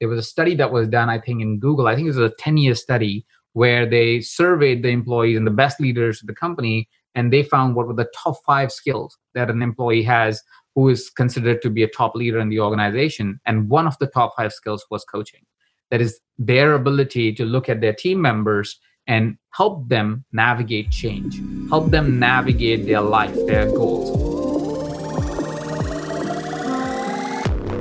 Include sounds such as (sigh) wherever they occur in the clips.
there was a study that was done, I think, in Google. I think it was a 10 year study where they surveyed the employees and the best leaders of the company, and they found what were the top five skills that an employee has who is considered to be a top leader in the organization. And one of the top five skills was coaching. That is their ability to look at their team members and help them navigate change, help them navigate their life, their goals.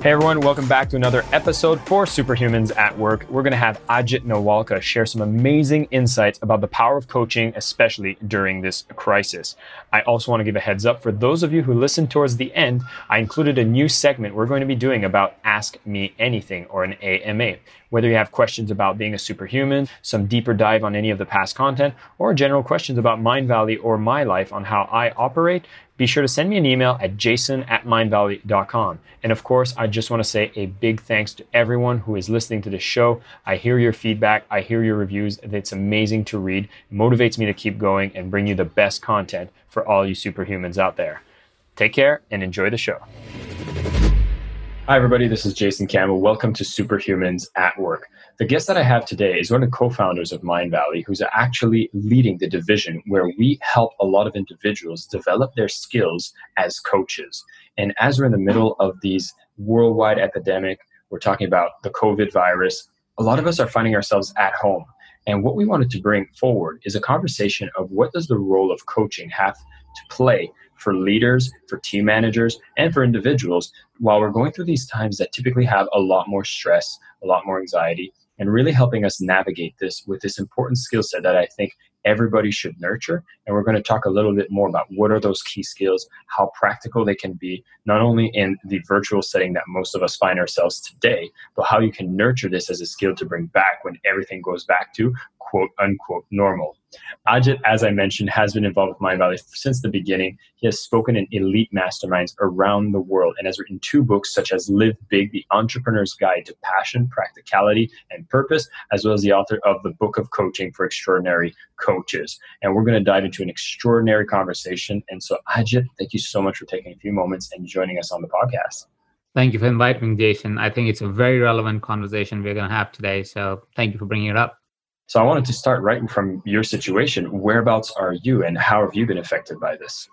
Hey everyone, welcome back to another episode for Superhumans at Work. We're going to have Ajit Nawalkha share some amazing insights about the power of coaching, especially during this crisis. I also want to give a heads up for those of you who listened towards the end, I included a new segment we're going to be doing about Ask Me Anything or an AMA. Whether you have questions about being a superhuman, some deeper dive on any of the past content, or general questions about Mindvalley or my life on how I operate, be sure to send me an email at jason at mindvalley.com. And of course, I just want to say a big thanks to everyone who is listening to this show. I hear your feedback, I hear your reviews. It's amazing to read, it motivates me to keep going and bring you the best content for all you superhumans out there. Take care and enjoy the show. Hi, everybody. This is Jason Campbell. Welcome to Superhumans at Work. The guest that I have today is one of the co-founders of Mindvalley, who's actually leading the division where we help a lot of individuals develop their skills as coaches. And as we're in the middle of these worldwide epidemic, we're talking about the COVID virus, a lot of us are finding ourselves at home. And what we wanted to bring forward is a conversation of what does the role of coaching have to play for leaders, for team managers, and for individuals while we're going through these times that typically have a lot more stress, a lot more anxiety, and really helping us navigate this with this important skill set that I think everybody should nurture. And we're going to talk a little bit more about what are those key skills, how practical they can be, not only in the virtual setting that most of us find ourselves today, but how you can nurture this as a skill to bring back when everything goes back to quote unquote normal. Ajit, as I mentioned, has been involved with Mindvalley since the beginning. He has spoken in elite masterminds around the world and has written two books such as Live Big, The Entrepreneur's Guide to Passion, Practicality, and Purpose, as well as the author of the Book of Coaching for Extraordinary Coaches. And we're going to dive into an extraordinary conversation. And so, Ajit, thank you so much for taking a few moments and joining us on the podcast. Thank you for inviting me, Jason. I think it's a very relevant conversation we're going to have today. So, thank you for bringing it up. So I wanted to start right from your situation. Whereabouts are you and how have you been affected by this?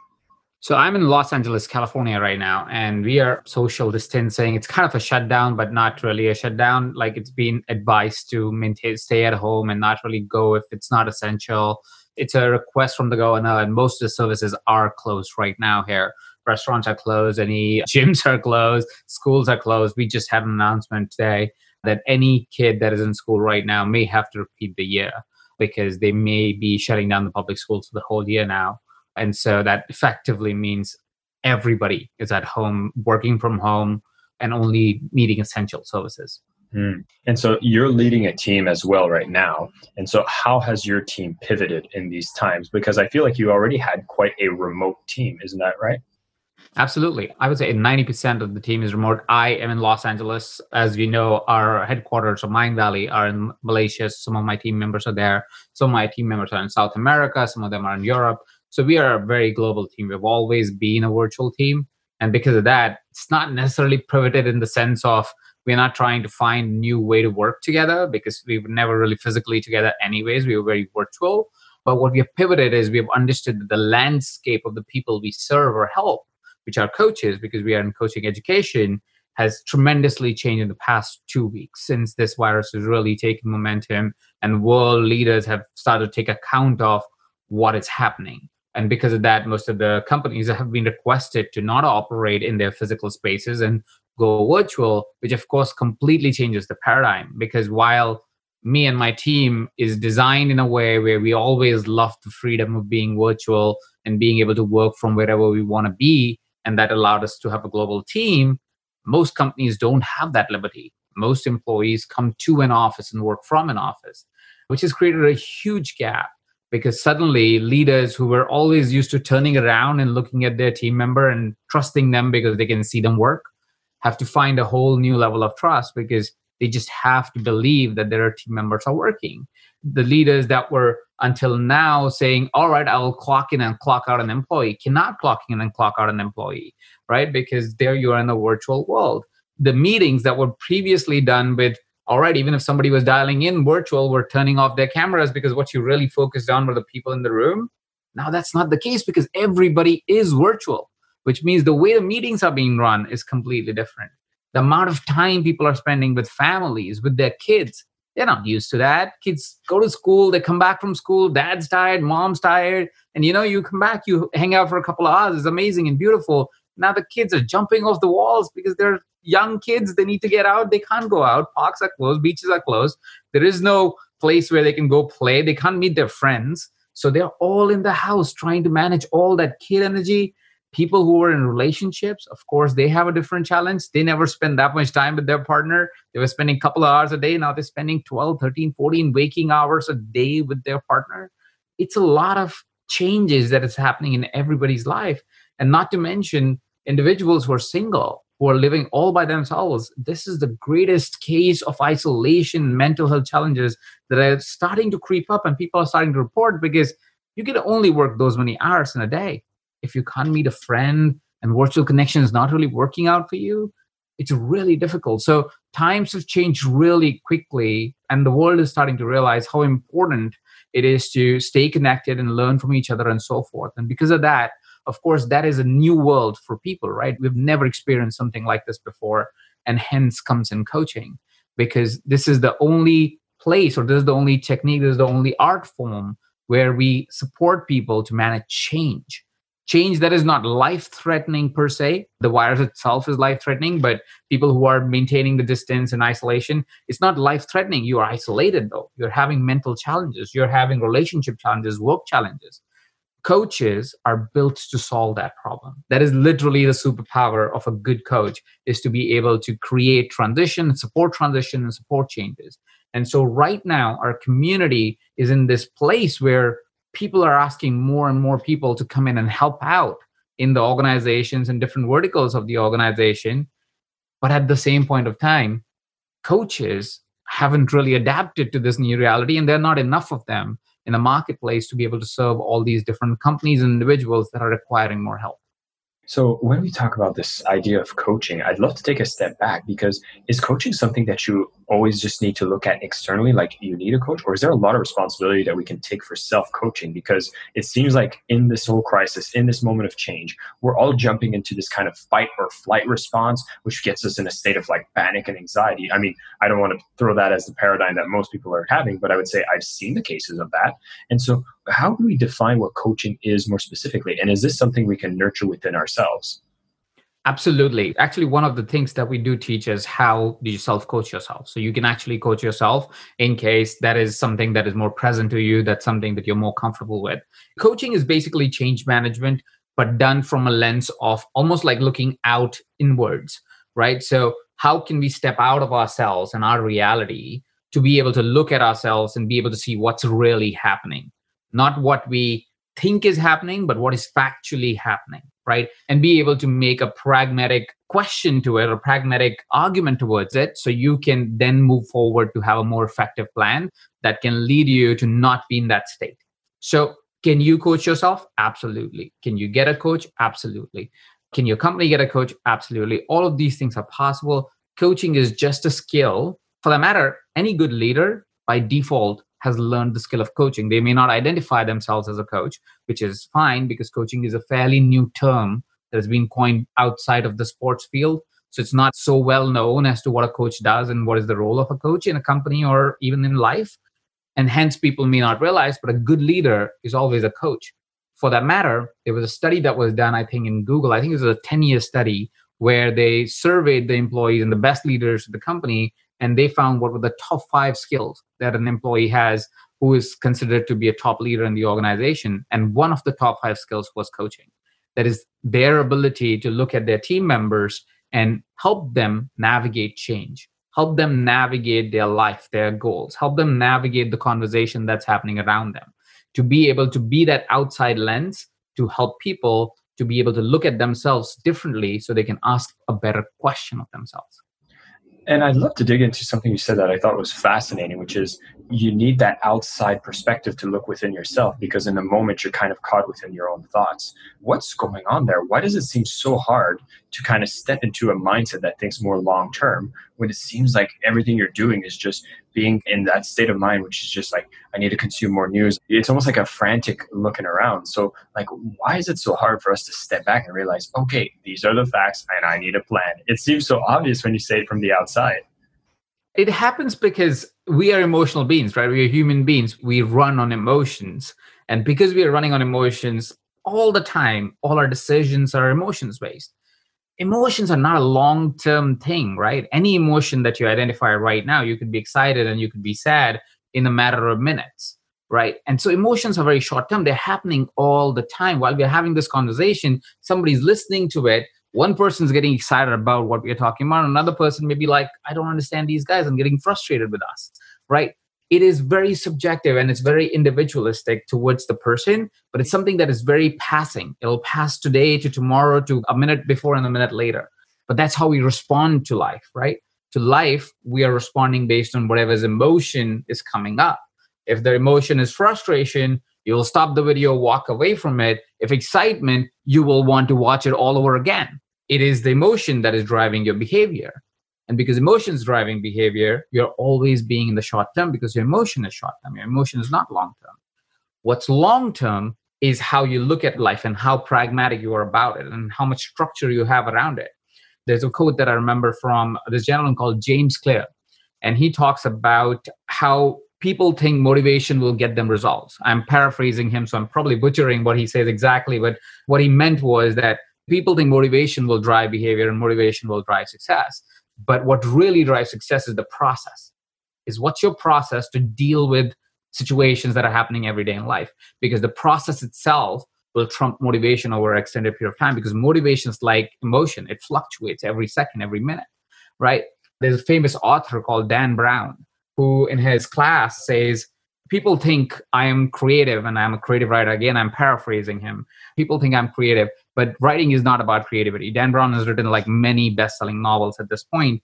So I'm in Los Angeles, California right now, and we are social distancing. It's kind of a shutdown, but not really a shutdown. Like it's been advised to maintain, stay at home and not really go if it's not essential. It's a request from the governor, and most of the services are closed right now here. Restaurants are closed, any (laughs) gyms are closed, schools are closed. We just had an announcement today that any kid that is in school right now may have to repeat the year because they may be shutting down the public schools for the whole year now. And so that effectively means everybody is at home, working from home, and only needing essential services. Mm. And so you're leading a team as well right now. And so, how has your team pivoted in these times? Because I feel like you already had quite a remote team, isn't that right? Absolutely. I would say 90% of the team is remote. I am in Los Angeles. As you know, our headquarters of Mindvalley are in Malaysia. Some of my team members are there. Some of my team members are in South America. Some of them are in Europe. So we are a very global team. We've always been a virtual team. And because of that, it's not necessarily pivoted in the sense of we're not trying to find new way to work together because we were never really physically together anyways. We were very virtual. But what we have pivoted is we have understood that the landscape of the people we serve or help which are coaches because we are in coaching education, has tremendously changed in the past two weeks since this virus has really taken momentum and world leaders have started to take account of what is happening. And because of that, most of the companies have been requested to not operate in their physical spaces and go virtual, which of course completely changes the paradigm. Because while me and my team is designed in a way where we always love the freedom of being virtual and being able to work from wherever we want to be, and that allowed us to have a global team. Most companies don't have that liberty. Most employees come to an office and work from an office, which has created a huge gap because suddenly leaders who were always used to turning around and looking at their team member and trusting them because they can see them work have to find a whole new level of trust because they just have to believe that their team members are working the leaders that were until now saying all right i will clock in and clock out an employee cannot clock in and clock out an employee right because there you are in the virtual world the meetings that were previously done with all right, even if somebody was dialing in virtual, we're turning off their cameras because what you really focused on were the people in the room. Now that's not the case because everybody is virtual, which means the way the meetings are being run is completely different. The amount of time people are spending with families, with their kids, they're not used to that. Kids go to school, they come back from school, dad's tired, mom's tired, and you know, you come back, you hang out for a couple of hours, it's amazing and beautiful. Now the kids are jumping off the walls because they're young kids they need to get out they can't go out parks are closed beaches are closed there is no place where they can go play they can't meet their friends so they're all in the house trying to manage all that kid energy people who are in relationships of course they have a different challenge. They never spend that much time with their partner. They were spending a couple of hours a day. Now they're spending 12 13 14 waking hours a day with their partner. It's a lot of changes that is happening in everybody's life. And not to mention individuals who are single who are living all by themselves, this is the greatest case of isolation, mental health challenges that are starting to creep up and people are starting to report because you can only work those many hours in a day. If you can't meet a friend and virtual connection is not really working out for you, it's really difficult. So times have changed really quickly, and the world is starting to realize how important it is to stay connected and learn from each other and so forth. And because of that, of course that is a new world for people right we've never experienced something like this before and hence comes in coaching because this is the only place or this is the only technique this is the only art form where we support people to manage change change that is not life threatening per se. The virus itself is life threatening but people who are maintaining the distance and isolation it's not life threatening you are isolated though. You're having mental challenges. You're having relationship challenges work challenges. Coaches are built to solve that problem. That is literally the superpower of a good coach is to be able to create transition support transition and support changes. And so right now our community is in this place where people are asking more and more people to come in and help out in the organizations and different verticals of the organization but at the same point of time coaches haven't really adapted to this new reality and there are not enough of them in the marketplace to be able to serve all these different companies and individuals that are requiring more help. So, when we talk about this idea of coaching, I'd love to take a step back because is coaching something that you always just need to look at externally, like you need a coach, or is there a lot of responsibility that we can take for self coaching? Because it seems like in this whole crisis, in this moment of change, we're all jumping into this kind of fight or flight response, which gets us in a state of like panic and anxiety. I mean, I don't want to throw that as the paradigm that most people are having, but I would say I've seen the cases of that. And so, how do we define what coaching is more specifically? And is this something we can nurture within ourselves? Absolutely. Actually, one of the things that we do teach is how do you self coach yourself? So you can actually coach yourself in case that is something that is more present to you, that's something that you're more comfortable with. Coaching is basically change management, but done from a lens of almost like looking out inwards, right? So, how can we step out of ourselves and our reality to be able to look at ourselves and be able to see what's really happening? Not what we think is happening, but what is factually happening, right? And be able to make a pragmatic question to it or pragmatic argument towards it so you can then move forward to have a more effective plan that can lead you to not be in that state. So, can you coach yourself? Absolutely. Can you get a coach? Absolutely. Can your company get a coach? Absolutely. All of these things are possible. Coaching is just a skill. For that matter, any good leader by default has learned the skill of coaching. They may not identify themselves as a coach, which is fine because coaching is a fairly new term that has been coined outside of the sports field. So it's not so well known as to what a coach does and what is the role of a coach in a company or even in life. And hence, people may not realize, but a good leader is always a coach. For that matter, there was a study that was done, I think, in Google. I think it was a 10 year study where they surveyed the employees and the best leaders of the company and they found what were the top five skills that an employee has who is considered to be a top leader in the organization. And one of the top five skills was coaching. That is their ability to look at their team members and help them navigate change, help them navigate their life, their goals, help them navigate the conversation that's happening around them. to be able to be that outside lens to help people to be able to look at themselves differently so they can ask a better question of themselves. And I'd love to dig into something you said that I thought was fascinating, which is you need that outside perspective to look within yourself because in the moment you're kind of caught within your own thoughts. What's going on there? Why does it seem so hard to kind of step into a mindset that thinks more long term when it seems like everything you're doing is just being in that state of mind, which is just like, I need to consume more news. It's almost like a frantic looking around. So, like, why is it so hard for us to step back and realize, okay, these are the facts and I need a plan? It seems so obvious when you say it from the outside. It happens because we are emotional beings, right? We are human beings. We run on emotions. And because we are running on emotions all the time, all our decisions are emotions based. Emotions are not a long term thing, right? Any emotion that you identify right now, you could be excited and you could be sad in a matter of minutes, right? And so emotions are very short term. They're happening all the time. While we're having this conversation, somebody's listening to it one person's getting excited about what we're talking about another person may be like i don't understand these guys i'm getting frustrated with us right it is very subjective and it's very individualistic towards the person but it's something that is very passing. It'll pass today to tomorrow to a minute before and a minute later. But that's how we respond to life right? To life we are responding based on whatever's emotion is coming up. If the emotion is frustration you'll stop the video walk away from it. If excitement you will want to watch it all over again. It is the emotion that is driving your behavior. And because emotion is driving behavior, you're always being in the short term because your emotion is short term. Your emotion is not long term. What's long term is how you look at life and how pragmatic you are about it and how much structure you have around it. There's a quote that I remember from this gentleman called James Clear, and he talks about how people think motivation will get them results. I'm paraphrasing him, so I'm probably butchering what he says exactly, but what he meant was that people think motivation will drive behavior and motivation will drive success but what really drives success is the process is what's your process to deal with situations that are happening every day in life? Because the process itself will trump motivation over an extended period of time because motivation is like emotion. It fluctuates every second every minute right? There's a famous author called dan brown who in his class says people think I am creative and I'm a creative writer. Again, I'm paraphrasing him. People think I'm creative, but writing is not about creativity. Dan Brown has written like many best selling novels at this point.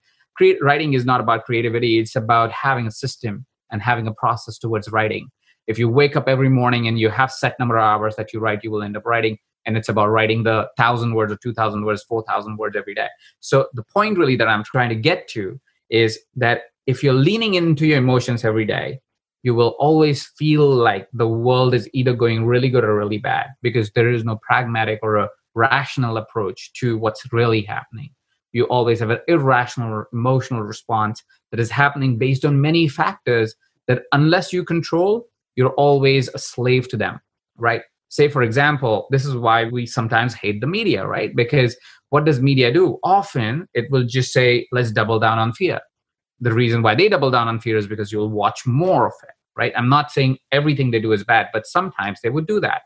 Writing is not about creativity, it's about having a system and having a process towards writing. If you wake up every morning and you have set number of hours that you write, you will end up writing. And it's about writing the thousand words or two thousand words, four thousand words every day. So the point really that I'm trying to get to is that if you're leaning into your emotions every day, you will always feel like the world is either going really good or really bad because there is no pragmatic or a rational approach to what's really happening. You always have an irrational emotional response that is happening based on many factors that, unless you control, you're always a slave to them, right? Say, for example, this is why we sometimes hate the media, right? Because what does media do? Often it will just say, let's double down on fear the reason why they double down on fear is because you'll watch more of it, right? I'm not saying everything they do is bad, but sometimes they would do that.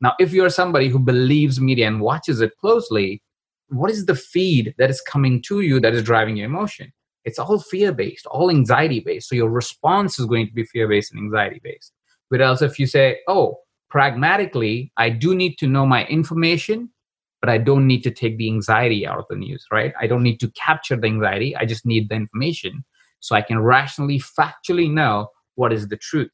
Now, if you're somebody who believes media and watches it closely, what is the feed that is coming to you that is driving your emotion? It's all fear based, all anxiety based. So your response is going to be fear based and anxiety based. But Whereas if you say, oh, pragmatically, I do need to know my information but I don't need to take the anxiety out of the news, right? I don't need to capture the anxiety. I just need the information so I can rationally, factually know what is the truth.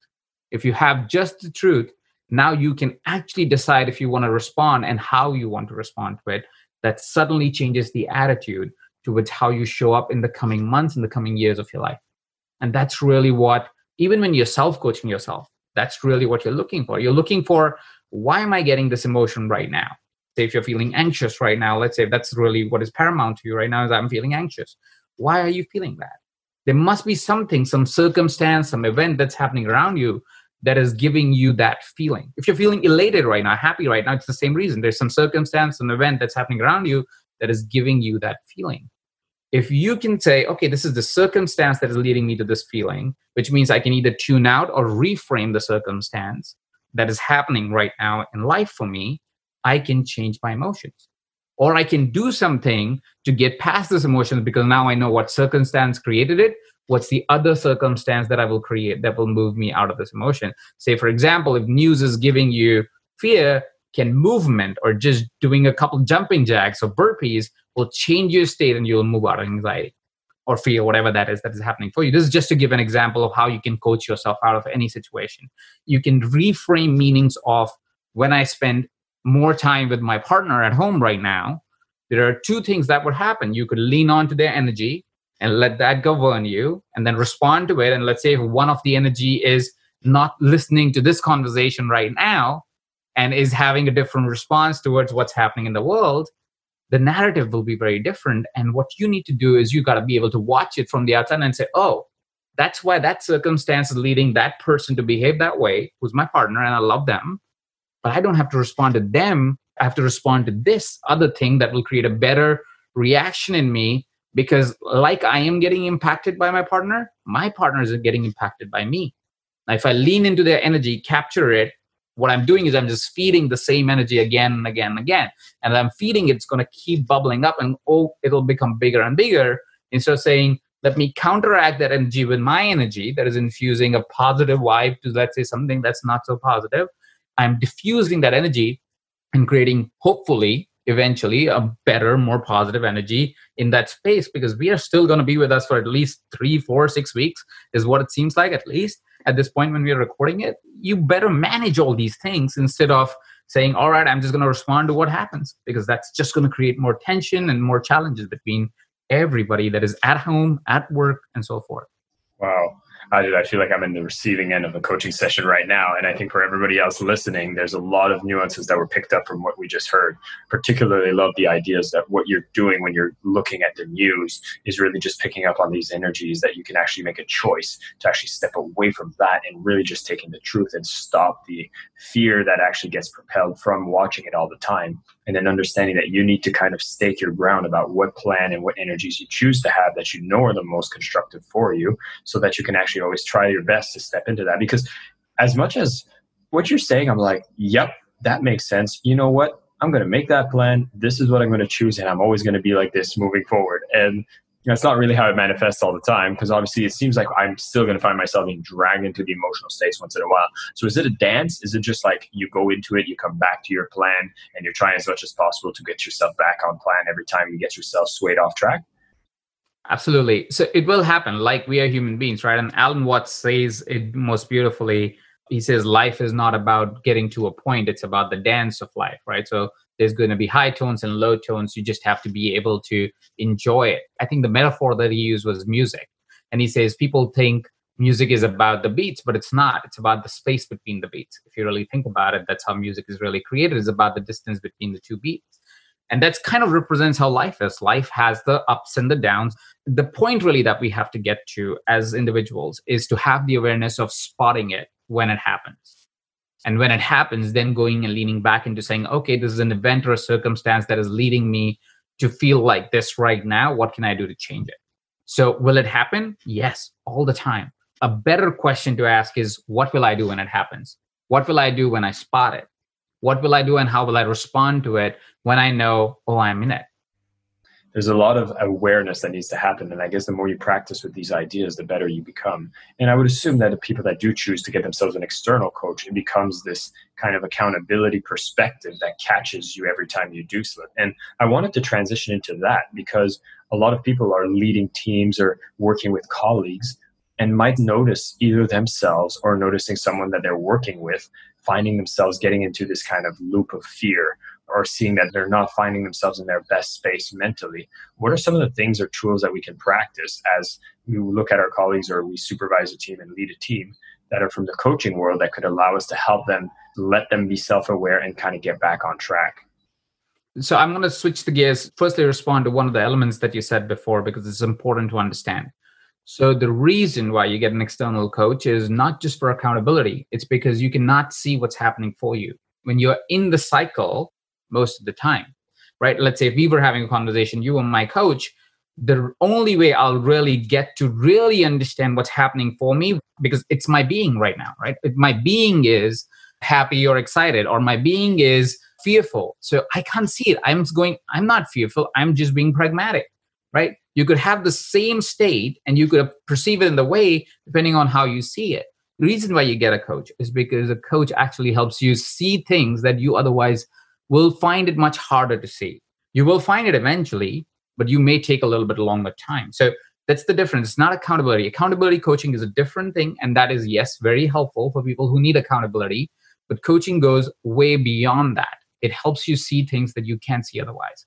If you have just the truth, now you can actually decide if you want to respond and how you want to respond to it. That suddenly changes the attitude towards how you show up in the coming months, in the coming years of your life. And that's really what, even when you're self coaching yourself, that's really what you're looking for. You're looking for, why am I getting this emotion right now? say if you're feeling anxious right now let's say that's really what is paramount to you right now is i'm feeling anxious why are you feeling that there must be something some circumstance some event that's happening around you that is giving you that feeling. If you're feeling elated right now happy right now it's the same reason. There's some circumstance some event that's happening around you that is giving you that feeling. If you can say okay this is the circumstance that is leading me to this feeling which means i can either tune out or reframe the circumstance that is happening right now in life for me I can change my emotions. Or I can do something to get past this emotions because now I know what circumstance created it. what's the other circumstance that I will create that will move me out of this emotion? Say, for example, if news is giving you fear, can movement or just doing a couple jumping jacks or burpees will change your state and you'll move out of anxiety or fear, whatever that is that is happening for you. This is just to give an example of how you can coach yourself out of any situation. You can reframe meanings of when I spend more time with my partner at home right now, there are two things that would happen. You could lean on to their energy and let that govern you and then respond to it. And let's say if one of the energy is not listening to this conversation right now and is having a different response towards what's happening in the world, the narrative will be very different. And what you need to do is you got to be able to watch it from the outside and say, oh, that's why that circumstance is leading that person to behave that way, who's my partner, and I love them but I don't have to respond to them. I have to respond to this other thing that will create a better reaction in me because, like I am getting impacted by my partner, my partner is getting impacted by me. Now, if I lean into their energy, capture it, what I'm doing is I'm just feeding the same energy again and again and again. And I'm feeding it, it's going to keep bubbling up and oh, it'll become bigger and bigger. Instead of saying, let me counteract that energy with my energy that is infusing a positive vibe to, let's say, something that's not so positive I'm diffusing that energy and creating, hopefully, eventually, a better, more positive energy in that space because we are still going to be with us for at least three, four, six weeks, is what it seems like, at least at this point when we are recording it. You better manage all these things instead of saying, all right, I'm just going to respond to what happens because that's just going to create more tension and more challenges between everybody that is at home, at work, and so forth. Wow. I, feel like I'm in the receiving end of a coaching session right now. And I think for everybody else listening, there's a lot of nuances that were picked up from what we just heard. Particularly love the ideas that what you're doing when you're looking at the news is really just picking up on these energies that you can actually make a choice to actually step away from that and really just taking the truth and stop the fear that actually gets propelled from watching it all the time and then understanding that you need to kind of stake your ground about what plan and what energies you choose to have that you know are the most constructive for you so that you can actually always try your best to step into that. Because as much as what you're saying i'm like yep that makes sense. You know what? I'm going to make that plan. This is what i'm going to choose and i'm always going to be like this moving forward. And that's not really how it manifests all the time because obviously it seems like I'm still going to find myself being dragged into the emotional states once in a while. So is it a dance? Is it just like you go into it, you come back to your plan, and you're trying as much as possible to get yourself back on plan every time you get yourself swayed off track? Absolutely. So it will happen like we are human beings, right? And Alan Watts says it most beautifully. He says life is not about getting to a point, it's about the dance of life, right? So there's going to be high tones and low tones. You just have to be able to enjoy it. I think the metaphor that he used was music. And he says people think music is about the beats, but it's not. It's about the space between the beats. If you really think about it, that's how music is really created, it's about the distance between the two beats. And that's kind of represents how life is. Life has the ups and the downs. The point really that we have to get to as individuals is to have the awareness of spotting it when it happens and when it happens then going and leaning back into saying okay this is an event or a circumstance that is leading me to feel like this right now what can i do to change it? So will it happen? Yes all the time. A better question to ask is what will i do when it happens? What will i do when i spot it? What will i do and how will i respond to it when i know oh i'm in it there's a lot of awareness that needs to happen. And I guess the more you practice with these ideas, the better you become. And I would assume that the people that do choose to get themselves an external coach, it becomes this kind of accountability perspective that catches you every time you do slip. And I wanted to transition into that because a lot of people are leading teams or working with colleagues and might notice either themselves or noticing someone that they're working with finding themselves getting into this kind of loop of fear or seeing that they're not finding themselves in their best space mentally. What are some of the things or tools that we can practice as we look at our colleagues or we supervise a team and lead a team that are from the coaching world that could allow us to help them let them be self-aware and kind of get back on track? So I'm going to switch the gears. Firstly, respond to one of the elements that you said before because it's important to understand. So the reason why you get an external coach is not just for accountability. It's because you cannot see what's happening for you. When you're in the cycle, most of the time, right? Let's say if we were having a conversation, you and my coach, the only way I'll really get to really understand what's happening for me, because it's my being right now, right? If my being is happy or excited, or my being is fearful. So I can't see it. I'm going, I'm not fearful. I'm just being pragmatic. right? You could have the same state and you could perceive it in the way depending on how you see it. The reason why you get a coach is because a coach actually helps you see things that you otherwise will find it much harder to see. You will find it eventually, but you may take a little bit longer time. So that's the difference. It's not accountability. Accountability coaching is a different thing. And that is, yes, very helpful for people who need accountability. But coaching goes way beyond that. It helps you see things that you can't see otherwise.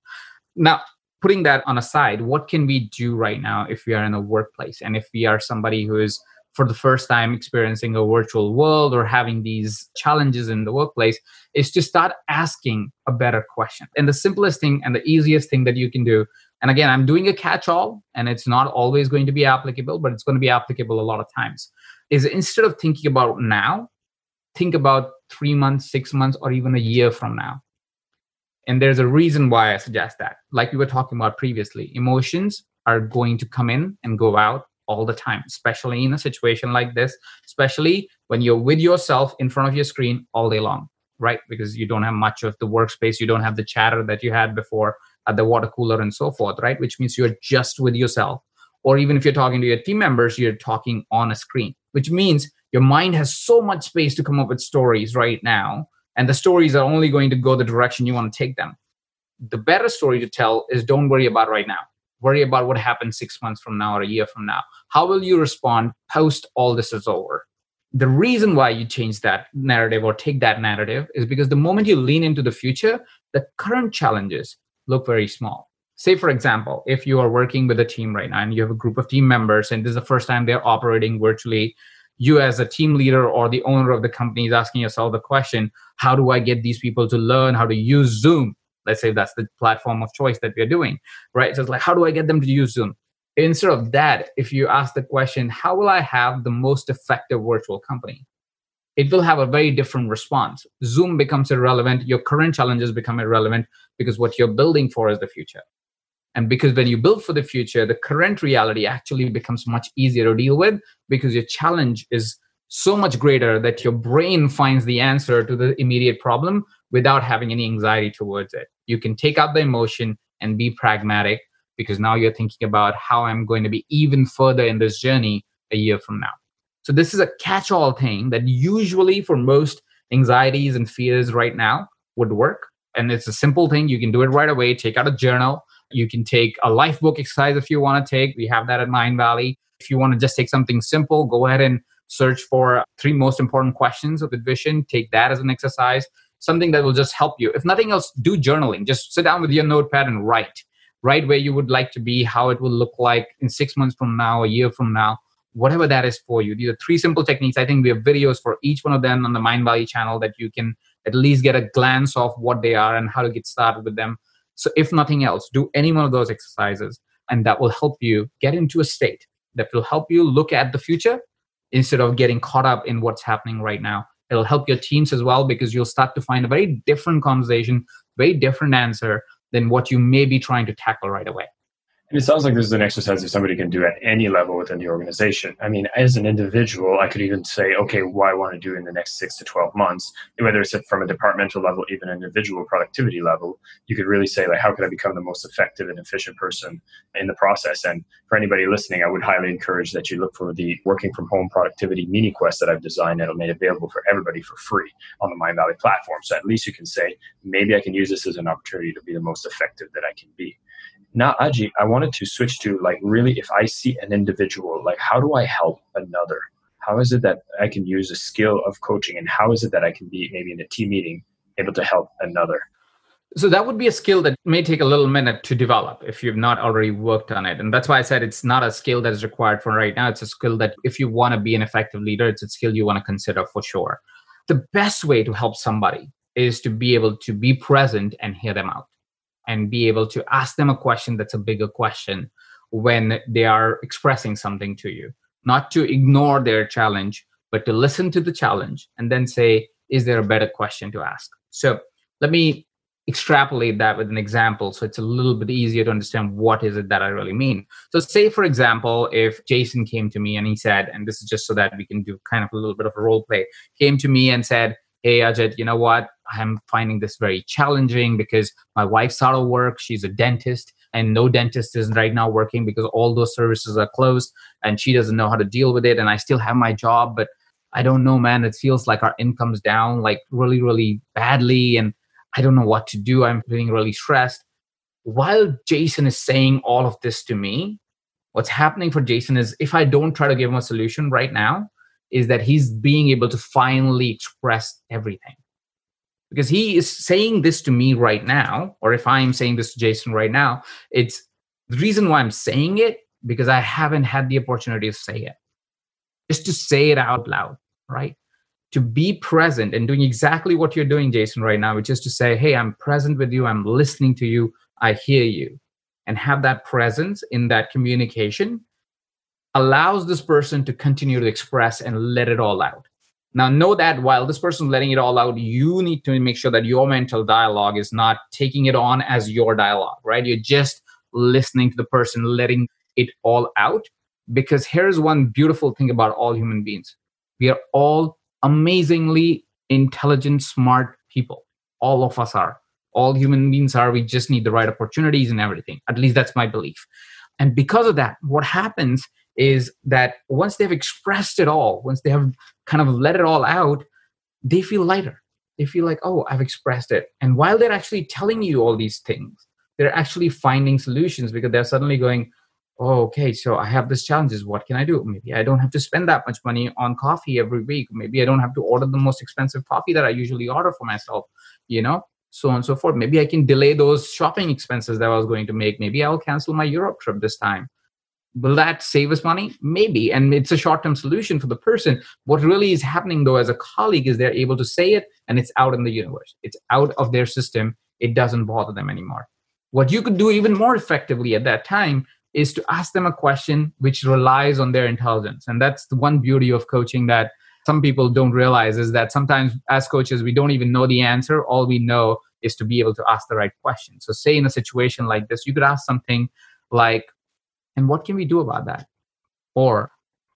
Now, putting that on a side, what can we do right now if we are in a workplace and if we are somebody who is for the first time experiencing a virtual world or having these challenges in the workplace is to start asking a better question. And the simplest thing and the easiest thing that you can do, and again, I'm doing a catch all and it's not always going to be applicable, but it's going to be applicable a lot of times, is instead of thinking about now, think about three months, six months, or even a year from now. And there's a reason why I suggest that. Like we were talking about previously, emotions are going to come in and go out all the time, especially in a situation like this, especially when you're with yourself in front of your screen all day long, right? Because you don't have much of the workspace, you don't have the chatter that you had before at the water cooler and so forth, right? Which means you're just with yourself. Or even if you're talking to your team members, you're talking on a screen, which means your mind has so much space to come up with stories right now and the stories are only going to go the direction you want to take them the better story to tell is don't worry about right now worry about what happens six months from now or a year from now. How will you respond post all this is over? The reason why you change that narrative or take that narrative is because the moment you lean into the future the current challenges look very small. Say for example if you are working with a team right now and you have a group of team members and this is the first time they're operating virtually you as a team leader or the owner of the company is asking yourself the question how do i get these people to learn how to use zoom let's say that's the platform of choice that we're doing right? So it's like how do i get them to use zoom? Instead of that if you ask the question how will i have the most effective virtual company? It will have a very different response. Zoom becomes irrelevant. Your current challenges become irrelevant because what you're building for is the future. And because when you build for the future, the current reality actually becomes much easier to deal with because your challenge is so much greater that your brain finds the answer to the immediate problem without having any anxiety towards it. You can take out the emotion and be pragmatic because now you're thinking about how I'm going to be even further in this journey a year from now. So, this is a catch all thing that usually for most anxieties and fears right now would work. And it's a simple thing. You can do it right away. Take out a journal, you can take a life book exercise if you want to take. We have that at Mindvalley. If you want to just take something simple, go ahead and search for three most important questions of the vision. Take that as an exercise, something that will just help you. If nothing else, do journaling. Just sit down with your notepad and write. Write where you would like to be, how it will look like in six months from now, a year from now, whatever that is for you. These are three simple techniques. I think we have videos for each one of them on the Mind Mindvalley channel that you can at least get a glance of what they are and how to get started with them. So, if nothing else, do any one of those exercises, and that will help you get into a state that will help you look at the future instead of getting caught up in what's happening right now. It'll help your teams as well because you'll start to find a very different conversation, very different answer than what you may be trying to tackle right away. And it sounds like this is an exercise that somebody can do at any level within the organization. I mean, as an individual, I could even say, okay, what I want to do in the next six to 12 months, whether it's from a departmental level, even an individual productivity level, you could really say, like, how could I become the most effective and efficient person in the process? And for anybody listening, I would highly encourage that you look for the working from home productivity mini quest that I've designed that will made available for everybody for free on the Mindvalley platform. So at least you can say, maybe I can use this as an opportunity to be the most effective that I can be now Ajit, I wanted to switch to like really if I see an individual, like how do I help another? How is it that I can use a skill of coaching and how is it that I can be maybe in a team meeting able to help another? So that would be a skill that may take a little minute to develop if you've not already worked on it. And that's why I said it's not a skill that is required for right now. It's a skill that if you want to be an effective leader, it's a skill you want to consider for sure. The best way to help somebody is to be able to be present and hear them out and be able to ask them a question that's a bigger question when they are expressing something to you. Not to ignore their challenge but to listen to the challenge and then say is there a better question to ask? So let me extrapolate that with an example so it's a little bit easier to understand what is it that i really mean. So say for example if jason came to me and he said and this is just so that we can do kind of a little bit of a role play came to me and said hey ajit you know what? I'm finding this very challenging because my wife's out of work. She's a dentist and no dentist is right now working because all those services are closed and she doesn't know how to deal with it and i still have my job but i don't know man. It feels like our income's down like really really badly and i don't know what to do. I'm feeling really stressed. While jason is saying all of this to me what's happening for jason is if i don't try to give him a solution right now is that he's being able to finally express everything. Because he is saying this to me right now or if i'm saying this to jason right now it's the reason why i'm saying it because i haven't had the opportunity to say it. Just to say it out loud right? To be present and doing exactly what you're doing jason right now which is to say hey i'm present with you. I'm listening to you. I hear you. And have that presence in that communication allows this person to continue to express and let it all out now, know that while this person letting it all out, you need to make sure that your mental dialogue is not taking it on as your dialogue, right? You're just listening to the person, letting it all out. Because here's one beautiful thing about all human beings we are all amazingly intelligent, smart people. All of us are. All human beings are. We just need the right opportunities and everything. At least that's my belief. And because of that, what happens is that once they've expressed it all, once they have kind of let it all out, they feel lighter. They feel like, oh, I've expressed it. And while they're actually telling you all these things, they're actually finding solutions because they're suddenly going, oh, okay, so I have these challenges. What can I do? Maybe I don't have to spend that much money on coffee every week. Maybe I don't have to order the most expensive coffee that I usually order for myself, you know? So on and so forth. Maybe I can delay those shopping expenses that I was going to make. Maybe I'll cancel my Europe trip this time will that save us money? Maybe and it's a short-term solution for the person. What really is happening though as a colleague is they're able to say it and it's out in the universe. It's out of their system. It doesn't bother them anymore. What you could do even more effectively at that time is to ask them a question which relies on their intelligence. And that's the one beauty of coaching that some people don't realize is that sometimes as coaches we don't even know the answer. All we know is to be able to ask the right question. So say in a situation like this you could ask something like and what can we do about that? Or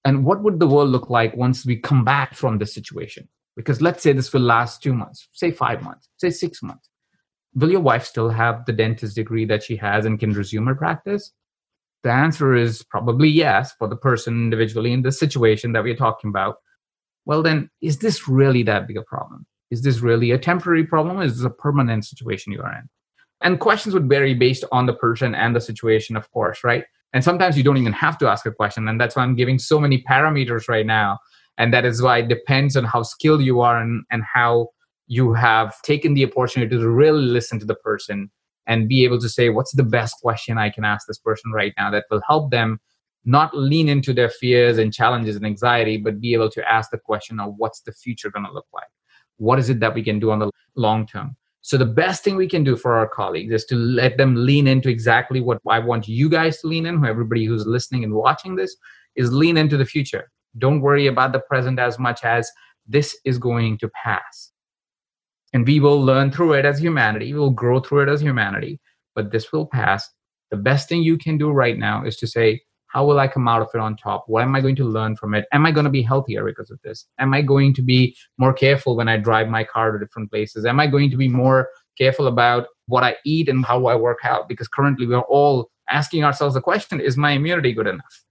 and what would the world look like once we come back from this situation? Because let's say this will last two months say five months say six months. Will your wife still have the dentist degree that she has and can resume her practice? The answer is probably yes for the person individually in the situation that we're talking about. Well then is this really that big a problem? Is this really a temporary problem? Is this a permanent situation you are in? And questions would vary based on the person and the situation of course right and sometimes you don't even have to ask a question and that's why i'm giving so many parameters right now. And that is why it depends on how skilled you are and, and how you have taken the opportunity to really listen to the person and be able to say what's the best question i can ask this person right now that will help them not lean into their fears and challenges and anxiety but be able to ask the question of what's the future going to look like? What is it that we can do on the long term so the best thing we can do for our colleagues is to let them lean into exactly what I want you guys to lean in, everybody who's listening and watching this, is lean into the future. Don't worry about the present as much as this is going to pass. And we will learn through it as humanity. We will grow through it as humanity, but this will pass. The best thing you can do right now is to say, how will I come out of it on top? What am I going to learn from it? Am I going to be healthier because of this? Am I going to be more careful when I drive my car to different places? Am I going to be more careful about what I eat and how I work out? Because currently we're all asking ourselves the question is my immunity good enough?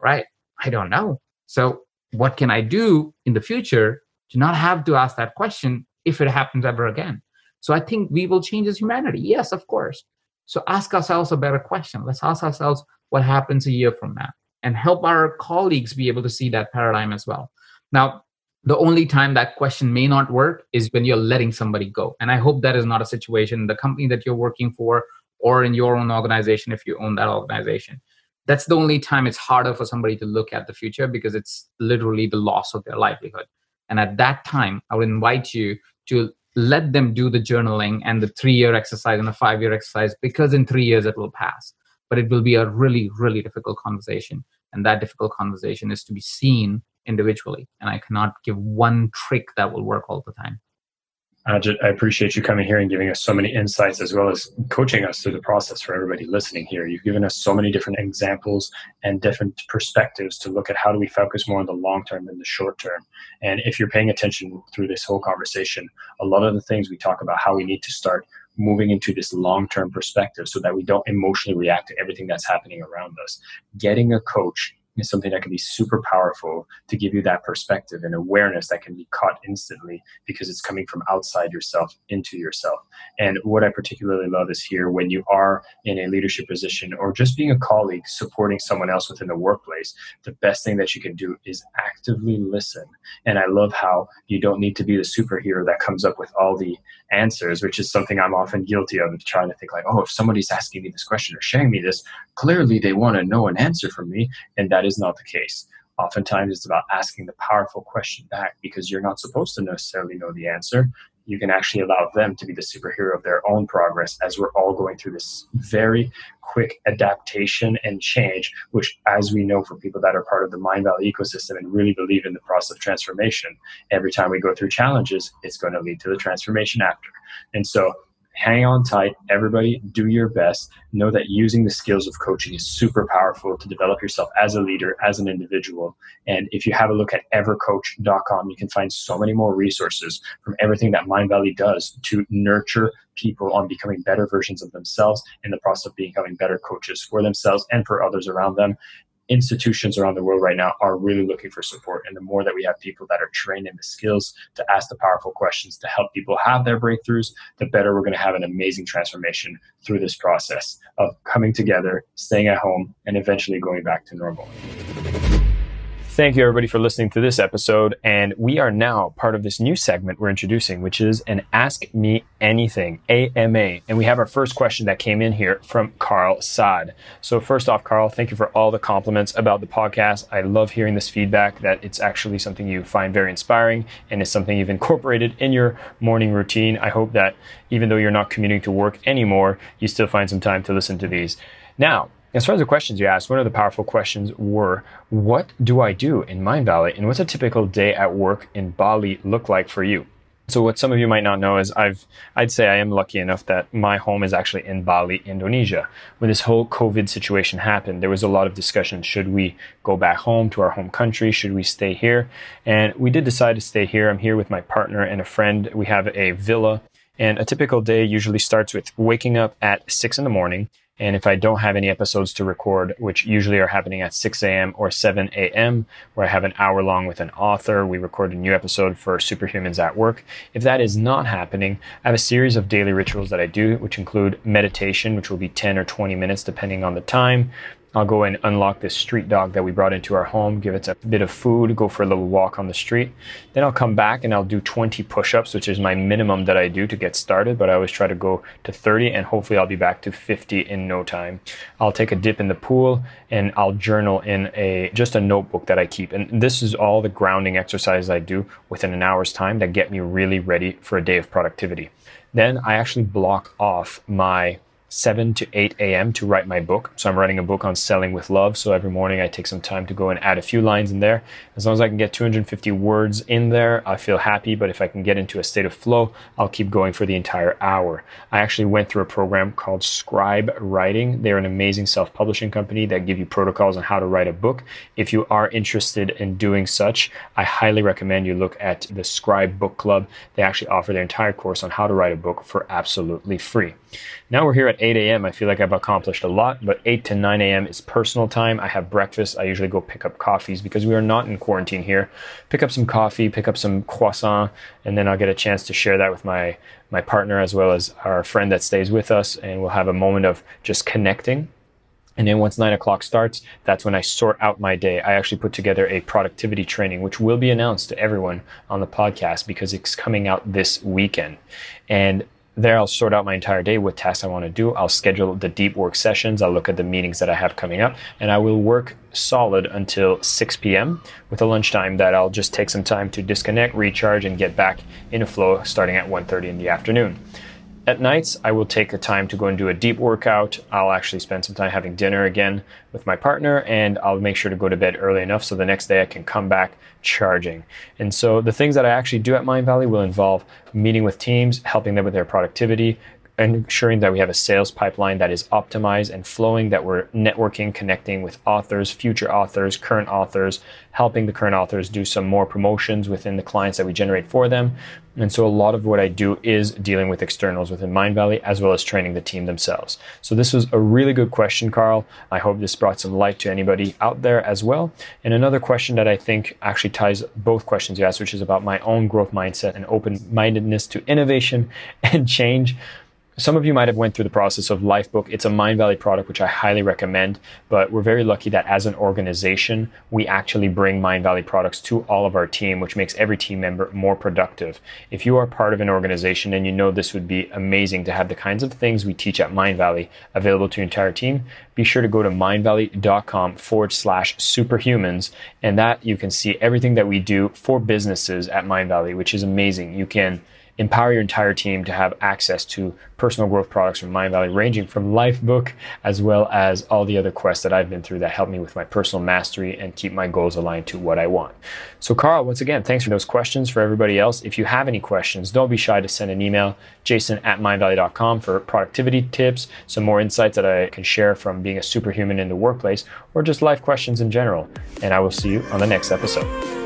Right? I don't know. So, what can I do in the future to not have to ask that question if it happens ever again? So, I think we will change as humanity. Yes, of course. So, ask ourselves a better question. Let's ask ourselves, what happens a year from now and help our colleagues be able to see that paradigm as well. Now the only time that question may not work is when you're letting somebody go. And i hope that is not a situation in the company that you're working for or in your own organization if you own that organization. That's the only time it's harder for somebody to look at the future because it's literally the loss of their livelihood. And at that time i would invite you to let them do the journaling and the three year exercise and the five year exercise because in three years it will pass but it will be a really really difficult conversation and that difficult conversation is to be seen individually and i cannot give one trick that will work all the time I appreciate you coming here and giving us so many insights as well as coaching us through the process for everybody listening here. You've given us so many different examples and different perspectives to look at how do we focus more on the long term than the short term. And if you're paying attention through this whole conversation, a lot of the things we talk about how we need to start moving into this long term perspective so that we don't emotionally react to everything that's happening around us. Getting a coach is something that can be super powerful to give you that perspective and awareness that can be caught instantly because it's coming from outside yourself into yourself. And what I particularly love is here when you are in a leadership position or just being a colleague supporting someone else within the workplace, the best thing that you can do is actively listen. And I love how you don't need to be the superhero that comes up with all the answers, which is something I'm often guilty of, trying to think like, oh, if somebody's asking me this question or sharing me this, clearly they want to know an answer from me. And that is not the case. Oftentimes, it's about asking the powerful question back because you're not supposed to necessarily know the answer. You can actually allow them to be the superhero of their own progress as we're all going through this very quick adaptation and change, which, as we know, for people that are part of the Mindvalley ecosystem and really believe in the process of transformation, every time we go through challenges, it's going to lead to the transformation after. And so hang on tight. Everybody, do your best. Know that using the skills of coaching is super powerful to develop yourself as a leader, as an individual. And if you have a look at evercoach.com, you can find so many more resources from everything that Mindvalley does to nurture people on becoming better versions of themselves in the process of becoming better coaches for themselves and for others around them institutions around the world right now are really looking for support. And the more that we have people that are trained in the skills to ask the powerful questions to help people have their breakthroughs, the better we're going to have an amazing transformation through this process of coming together, staying at home, and eventually going back to normal. Thank you, everybody, for listening to this episode. And we are now part of this new segment we're introducing, which is an Ask Me Anything, AMA. And we have our first question that came in here from Carl Saad. So, first off, Carl, thank you for all the compliments about the podcast. I love hearing this feedback that it's actually something you find very inspiring and it's something you've incorporated in your morning routine. I hope that even though you're not commuting to work anymore, you still find some time to listen to these. Now, as far as the questions you asked, one of the powerful questions were, what do I do in Mindvalley and what's a typical day at work in Bali look like for you? So what some of you might not know is I've I'd say I am lucky enough that my home is actually in Bali, Indonesia. When this whole COVID situation happened, there was a lot of discussion should we go back home to our home country, should we stay here? And we did decide to stay here. I'm here with my partner and a friend. We have a villa and a typical day usually starts with waking up at 6 in the morning and if I don't have any episodes to record, which usually are happening at 6 a.m. or 7 a.m., where I have an hour long with an author, we record a new episode for Superhumans at Work. If that is not happening, I have a series of daily rituals that I do, which include meditation, which will be 10 or 20 minutes depending on the time, I'll go and unlock this street dog that we brought into our home, give it a bit of food, go for a little walk on the street. Then I'll come back and I'll do 20 push ups, which is my minimum that I do to get started, but I always try to go to 30 and hopefully I'll be back to 50 in no time. I'll take a dip in the pool and I'll journal in a just a notebook that I keep. And this is all the grounding exercises I do within an hour's time that get me really ready for a day of productivity. Then I actually block off my 7 to 8 a.m. to write my book. So I'm writing a book on selling with love. So every morning I take some time to go and add a few lines in there. As long as I can get 250 words in there, I feel happy. But if I can get into a state of flow, I'll keep going for the entire hour. I actually went through a program called Scribe Writing. They're an amazing self publishing company that give you protocols on how to write a book. If you are interested in doing such, I highly recommend you look at the Scribe Book Club. They actually offer their entire course on how to write a book for absolutely free. Now we're here at 8 a.m. I feel like I've accomplished a lot, but 8 to 9 a.m. is personal time. I have breakfast. I usually go pick up coffees because we are not in quarantine here. Pick up some coffee, pick up some croissant, and then I'll get a chance to share that with my my partner as well as our friend that stays with us, and we'll have a moment of just connecting. And then once nine o'clock starts, that's when I sort out my day. I actually put together a productivity training, which will be announced to everyone on the podcast because it's coming out this weekend. And there I'll sort out my entire day, what tasks I want to do. I'll schedule the deep work sessions. I'll look at the meetings that I have coming up and I will work solid until 6 p.m. with a lunchtime that I'll just take some time to disconnect, recharge and get back in a flow starting at 1.30 in the afternoon. At nights, I will take the time to go and do a deep workout. I'll actually spend some time having dinner again with my partner, and I'll make sure to go to bed early enough so the next day I can come back charging. And so the things that I actually do at Mindvalley will involve meeting with teams, helping them with their productivity, ensuring that we have a sales pipeline that is optimized and flowing, that we're networking, connecting with authors, future authors, current authors, helping the current authors do some more promotions within the clients that we generate for them. And so a lot of what I do is dealing with externals within Mindvalley as well as training the team themselves. So this was a really good question, Carl. I hope this brought some light to anybody out there as well. And another question that I think actually ties both questions you asked, which is about my own growth mindset and open-mindedness to innovation (laughs) and change. Some of you might have went through the process of Lifebook. It's a Mindvalley product, which I highly recommend, but we're very lucky that as an organization, we actually bring Mindvalley products to all of our team, which makes every team member more productive. If you are part of an organization and you know this would be amazing to have the kinds of things we teach at Mindvalley available to your entire team, be sure to go to mindvalley.com forward slash superhumans. And that you can see everything that we do for businesses at Mindvalley, which is amazing. You can empower your entire team to have access to personal growth products from Mindvalley, ranging from Lifebook as well as all the other quests that I've been through that help me with my personal mastery and keep my goals aligned to what I want. So, Carl, once again, thanks for those questions. For everybody else, if you have any questions, don't be shy to send an email, jason at mindvalley.com for productivity tips, some more insights that I can share from being a superhuman in the workplace, or just life questions in general. And I will see you on the next episode.